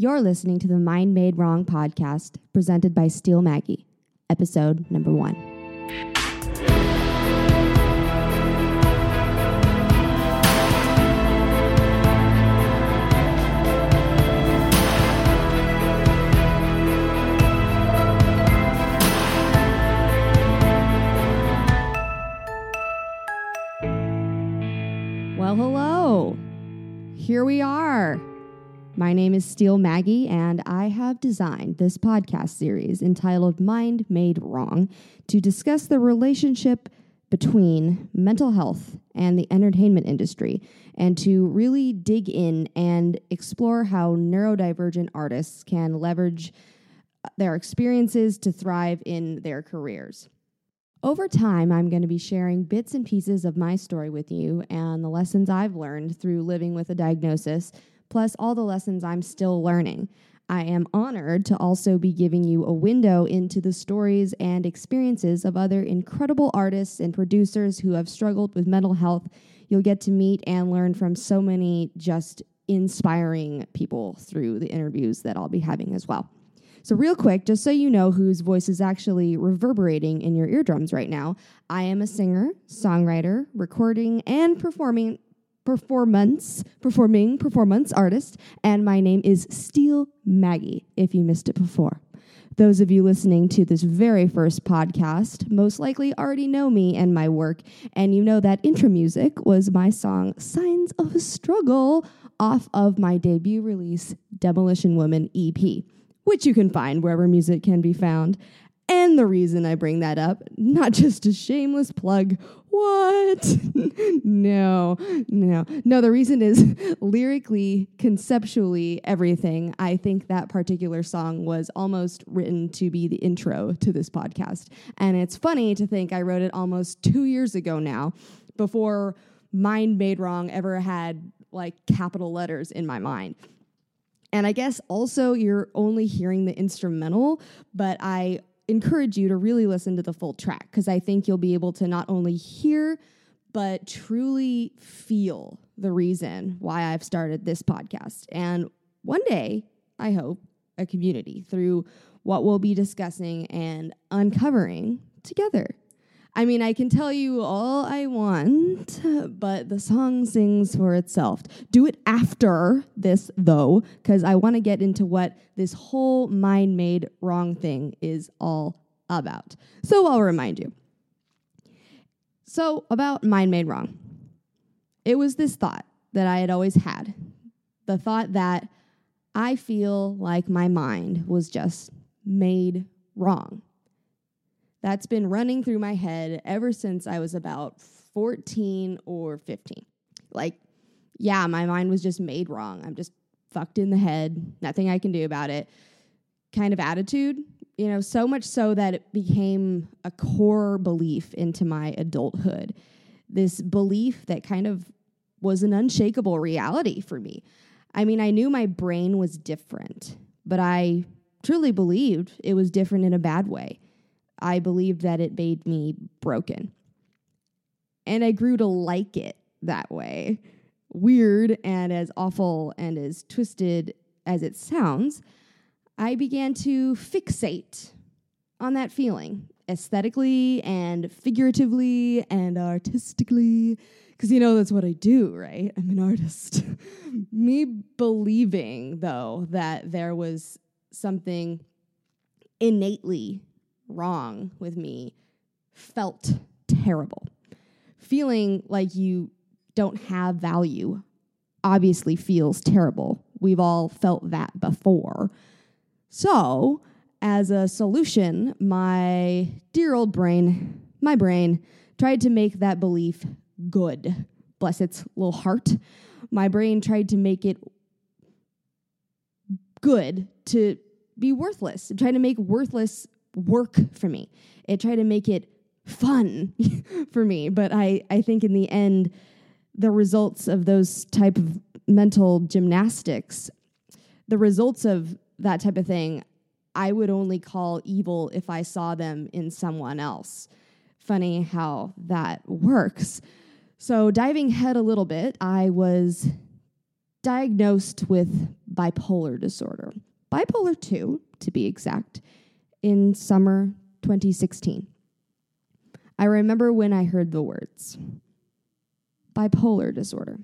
You're listening to the Mind Made Wrong podcast presented by Steel Maggie, episode number one. Well, hello. Here we are. My name is Steel Maggie, and I have designed this podcast series entitled Mind Made Wrong to discuss the relationship between mental health and the entertainment industry, and to really dig in and explore how neurodivergent artists can leverage uh, their experiences to thrive in their careers. Over time, I'm going to be sharing bits and pieces of my story with you and the lessons I've learned through living with a diagnosis, plus all the lessons I'm still learning. I am honored to also be giving you a window into the stories and experiences of other incredible artists and producers who have struggled with mental health. You'll get to meet and learn from so many just inspiring people through the interviews that I'll be having as well. So, real quick, just so you know whose voice is actually reverberating in your eardrums right now, I am a singer, songwriter, recording, and performing performance, performing performance artist, and my name is Steel Maggie, if you missed it before. Those of you listening to this very first podcast most likely already know me and my work, and you know that intro music was my song Signs of a Struggle off of my debut release, Demolition Woman EP which you can find wherever music can be found. And the reason I bring that up, not just a shameless plug. What? no, no, no. The reason is lyrically, conceptually, everything. I think that particular song was almost written to be the intro to this podcast. And it's funny to think I wrote it almost two years ago now, before Mind Made Wrong ever had like capital letters in my mind. And I guess also you're only hearing the instrumental, but I encourage you to really listen to the full track because I think you'll be able to not only hear, but truly feel the reason why I've started this podcast. And one day, I hope, a community through what we'll be discussing and uncovering together. I mean, I can tell you all I want, but the song sings for itself. Do it after this, though, because I want to get into what this whole mind made wrong thing is all about. So I'll remind you. So, about mind made wrong, it was this thought that I had always had the thought that I feel like my mind was just made wrong. That's been running through my head ever since I was about 14 or 15. Like, yeah, my mind was just made wrong. I'm just fucked in the head, nothing I can do about it kind of attitude. You know, so much so that it became a core belief into my adulthood. This belief that kind of was an unshakable reality for me. I mean, I knew my brain was different, but I truly believed it was different in a bad way. I believed that it made me broken. And I grew to like it that way. Weird and as awful and as twisted as it sounds, I began to fixate on that feeling aesthetically and figuratively and artistically. Because you know that's what I do, right? I'm an artist. Me believing, though, that there was something innately wrong with me felt terrible. Feeling like you don't have value obviously feels terrible. We've all felt that before. So, as a solution, my dear old brain, my brain, tried to make that belief good. Bless its little heart. My brain tried to make it good to be worthless, tried to make worthless work for me. It tried to make it fun for me, but I, I think in the end, the results of those type of mental gymnastics, the results of that type of thing, I would only call evil if I saw them in someone else. Funny how that works. So, diving head a little bit, I was diagnosed with bipolar disorder, bipolar 2 to be exact, in summer 2016. I remember when I heard the words bipolar disorder.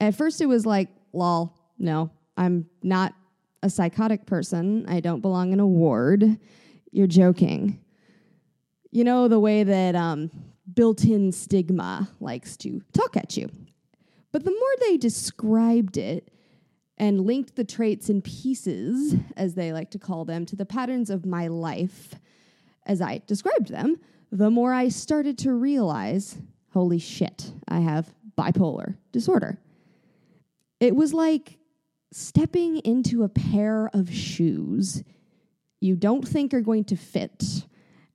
At first, it was like, lol, no, I'm not a psychotic person. I don't belong in a ward. You're joking. You know, the way that um, built in stigma likes to talk at you. But the more they described it and linked the traits and pieces, as they like to call them, to the patterns of my life as I described them, the more I started to realize holy shit, I have bipolar disorder. It was like stepping into a pair of shoes you don't think are going to fit,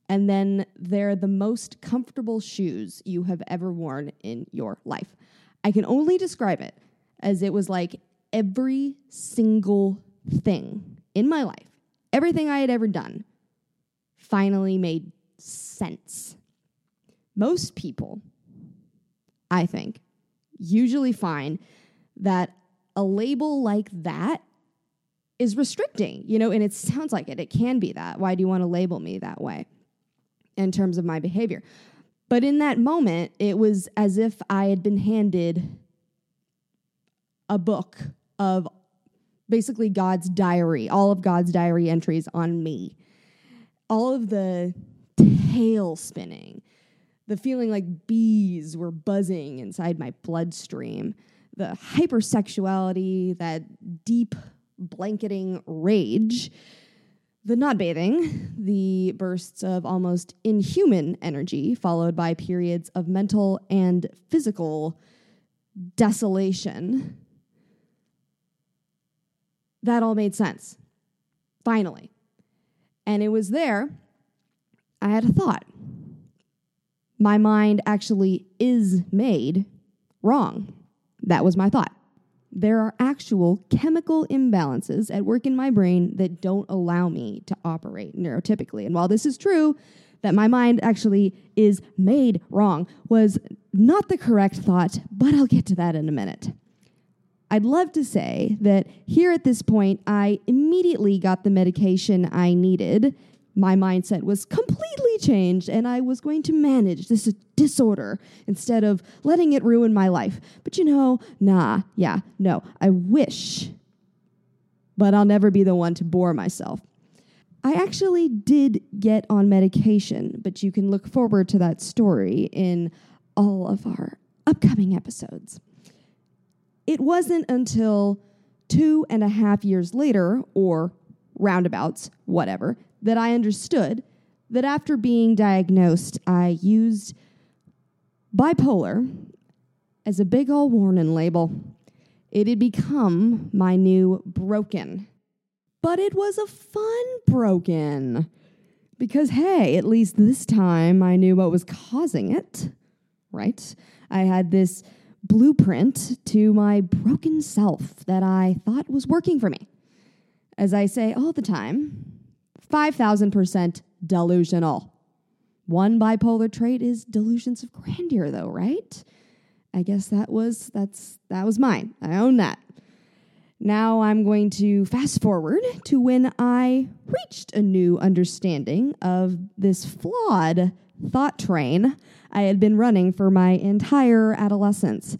and then they're the most comfortable shoes you have ever worn in your life. I can only describe it as it was like every single thing in my life, everything I had ever done, finally made sense. Most people, I think, usually find that a label like that is restricting, you know, and it sounds like it. It can be that. Why do you want to label me that way in terms of my behavior? But in that moment, it was as if I had been handed a book of basically God's diary, all of God's diary entries on me. All of the tail spinning, the feeling like bees were buzzing inside my bloodstream, the hypersexuality, that deep blanketing rage, the not bathing, the bursts of almost inhuman energy, followed by periods of mental and physical desolation. That all made sense. Finally. And it was there I had a thought. My mind actually is made wrong. That was my thought. There are actual chemical imbalances at work in my brain that don't allow me to operate neurotypically. And while this is true, that my mind actually is made wrong was not the correct thought, but I'll get to that in a minute. I'd love to say that here at this point, I immediately got the medication I needed my mindset was completely changed and I was going to manage this disorder instead of letting it ruin my life. But you know, nah, yeah, no, I wish, but I'll never be the one to bore myself. I actually did get on medication, but you can look forward to that story in all of our upcoming episodes. It wasn't until two and a half years later, or roundabouts, whatever, that I understood that after being diagnosed, I used bipolar as a big old warning label. It had become my new broken. But it was a fun broken. Because, hey, at least this time I knew what was causing it, right? I had this blueprint to my broken self that I thought was working for me. As I say all the time, 5,000% delusional. One bipolar trait is delusions of grandeur, though, right? I guess that was that's that was mine. I own that. Now I'm going to fast forward to when I reached a new understanding of this flawed thought train I had been running for my entire adolescence.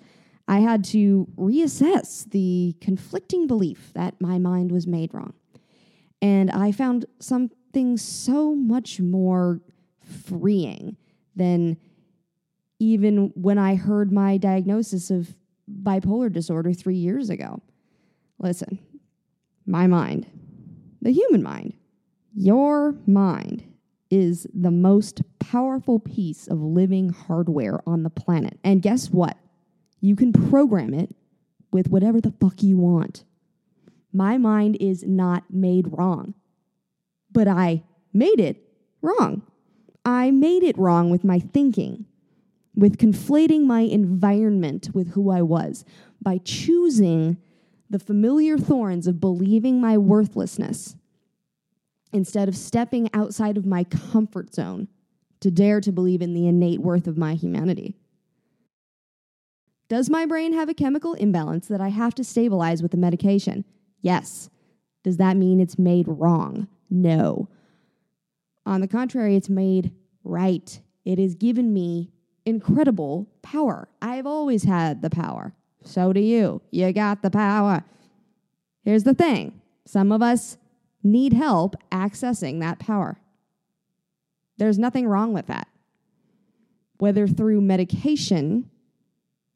I had to reassess the conflicting belief that my mind was made wrong. And I found something so much more freeing than even when I heard my diagnosis of bipolar disorder three years ago. Listen, my mind, the human mind, your mind is the most powerful piece of living hardware on the planet. And guess what? You can program it with whatever the fuck you want. My mind is not made wrong, but I made it wrong. I made it wrong with my thinking, with conflating my environment with who I was, by choosing the familiar thorns of believing my worthlessness instead of stepping outside of my comfort zone to dare to believe in the innate worth of my humanity. Does my brain have a chemical imbalance that I have to stabilize with a medication? Yes. Does that mean it's made wrong? No. On the contrary, it's made right. It has given me incredible power. I've always had the power. So do you. You got the power. Here's the thing some of us need help accessing that power. There's nothing wrong with that. Whether through medication,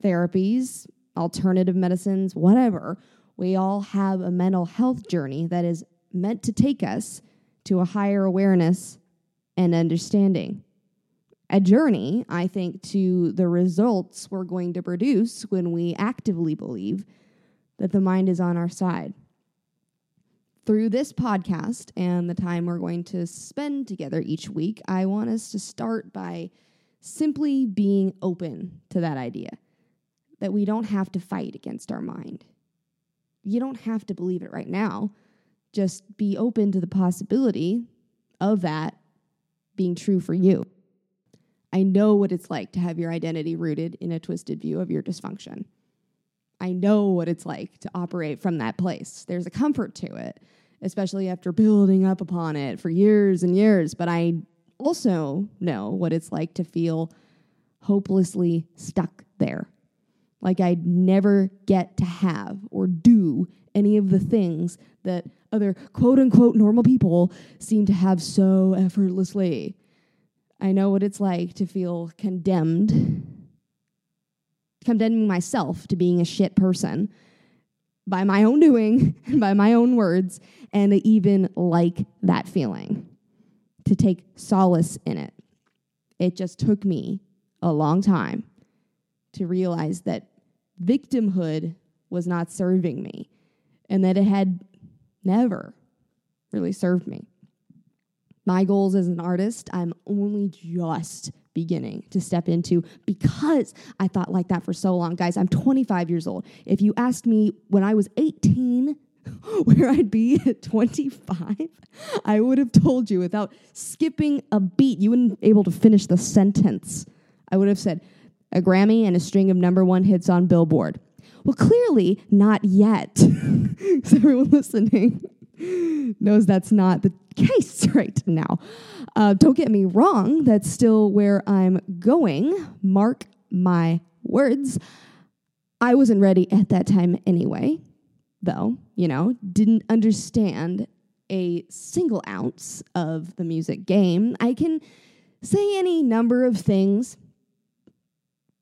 therapies, alternative medicines, whatever, we all have a mental health journey that is meant to take us to a higher awareness and understanding. A journey, I think, to the results we're going to produce when we actively believe that the mind is on our side through this podcast and the time we're going to spend together each week, I want us to start by simply being open to that idea that we don't have to fight against our mind. You don't have to believe it right now. Just be open to the possibility of that being true for you. I know what it's like to have your identity rooted in a twisted view of your dysfunction. I know what it's like to operate from that place. There's a comfort to it, especially after building up upon it for years and years. But I also know what it's like to feel hopelessly stuck there. Like I'd never get to have or do any of the things that other quote unquote normal people seem to have so effortlessly. I know what it's like to feel condemned condemning myself to being a shit person by my own doing, by my own words, and to even like that feeling, to take solace in it. It just took me a long time to realize that victimhood was not serving me and that it had never really served me. My goals as an artist, I'm only just beginning to step into because I thought like that for so long. Guys, I'm 25 years old. If you asked me when I was 18 where I'd be at 25, I would have told you without skipping a beat. You wouldn't be able to finish the sentence. I would have said a Grammy and a string of number one hits on Billboard. Well, clearly not yet. so everyone listening knows that's not the case right now. Uh, don't get me wrong, that's still where I'm going. Mark my words. I wasn't ready at that time anyway, though, you know, didn't understand a single ounce of the music game. I can say any number of things,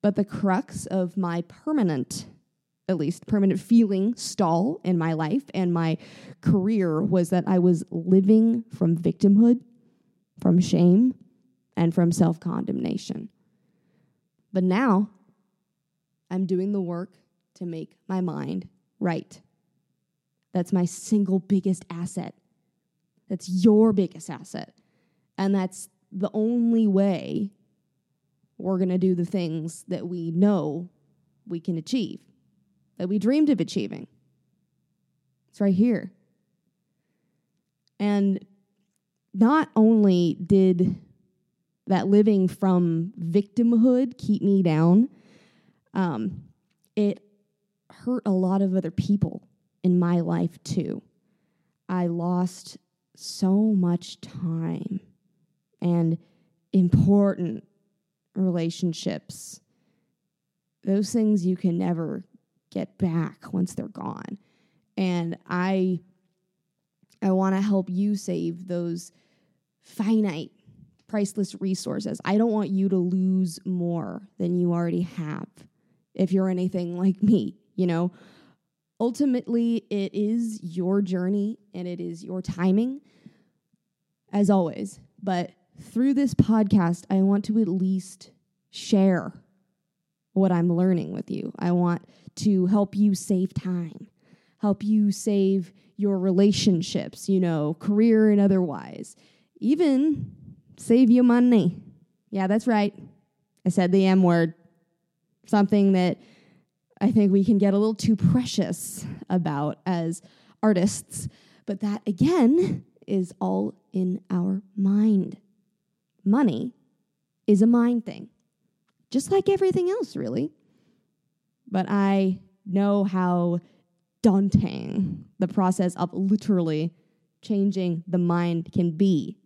but the crux of my permanent at least permanent feeling stall in my life and my career was that I was living from victimhood, from shame, and from self condemnation. But now I'm doing the work to make my mind right. That's my single biggest asset. That's your biggest asset. And that's the only way we're going to do the things that we know we can achieve that we dreamed of achieving. It's right here. And not only did that living from victimhood keep me down, um, it hurt a lot of other people in my life too. I lost so much time and important relationships. Those things you can never get back once they're gone. And I I want to help you save those finite priceless resources. I don't want you to lose more than you already have if you're anything like me, you know. Ultimately, it is your journey and it is your timing as always. But through this podcast, I want to at least share what I'm learning with you. I want to help you save time, help you save your relationships, you know, career and otherwise, even save you money. Yeah, that's right. I said the M word. Something that I think we can get a little too precious about as artists. But that, again, is all in our mind. Money is a mind thing, just like everything else, really but I know how daunting the process of literally changing the mind can be.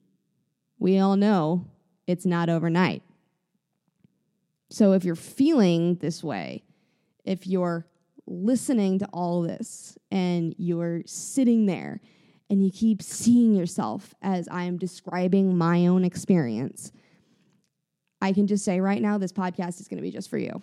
We all know it's not overnight. So if you're feeling this way, if you're listening to all this and you're sitting there and you keep seeing yourself as I am describing my own experience, I can just say right now, this podcast is going to be just for you.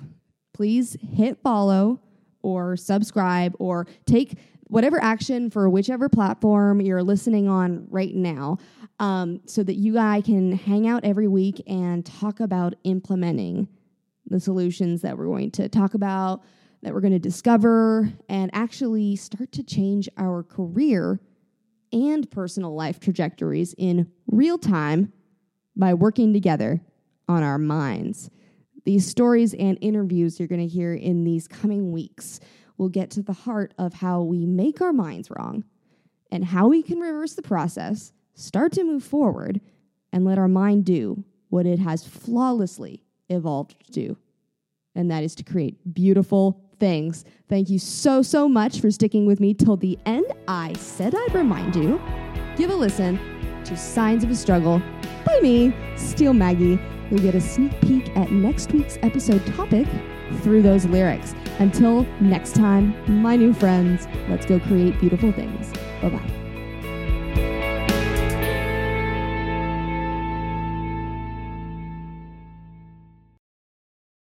Please hit follow or subscribe or take whatever action for whichever platform you're listening on right now um, so that you guys can hang out every week and talk about implementing the solutions that we're going to talk about, that we're going to discover, and actually start to change our career and personal life trajectories in real time by working together on our minds. These stories and interviews you're going to hear in these coming weeks will get to the heart of how we make our minds wrong and how we can reverse the process, start to move forward, and let our mind do what it has flawlessly evolved to do. And that is to create beautiful things. Thank you so, so much for sticking with me till the end. I said I'd remind you. Give a listen to Signs of a Struggle by me, Steel Maggie. You'll get a sneak peek at next week's episode topic through those lyrics. Until next time, my new friends, let's go create beautiful things. Bye bye.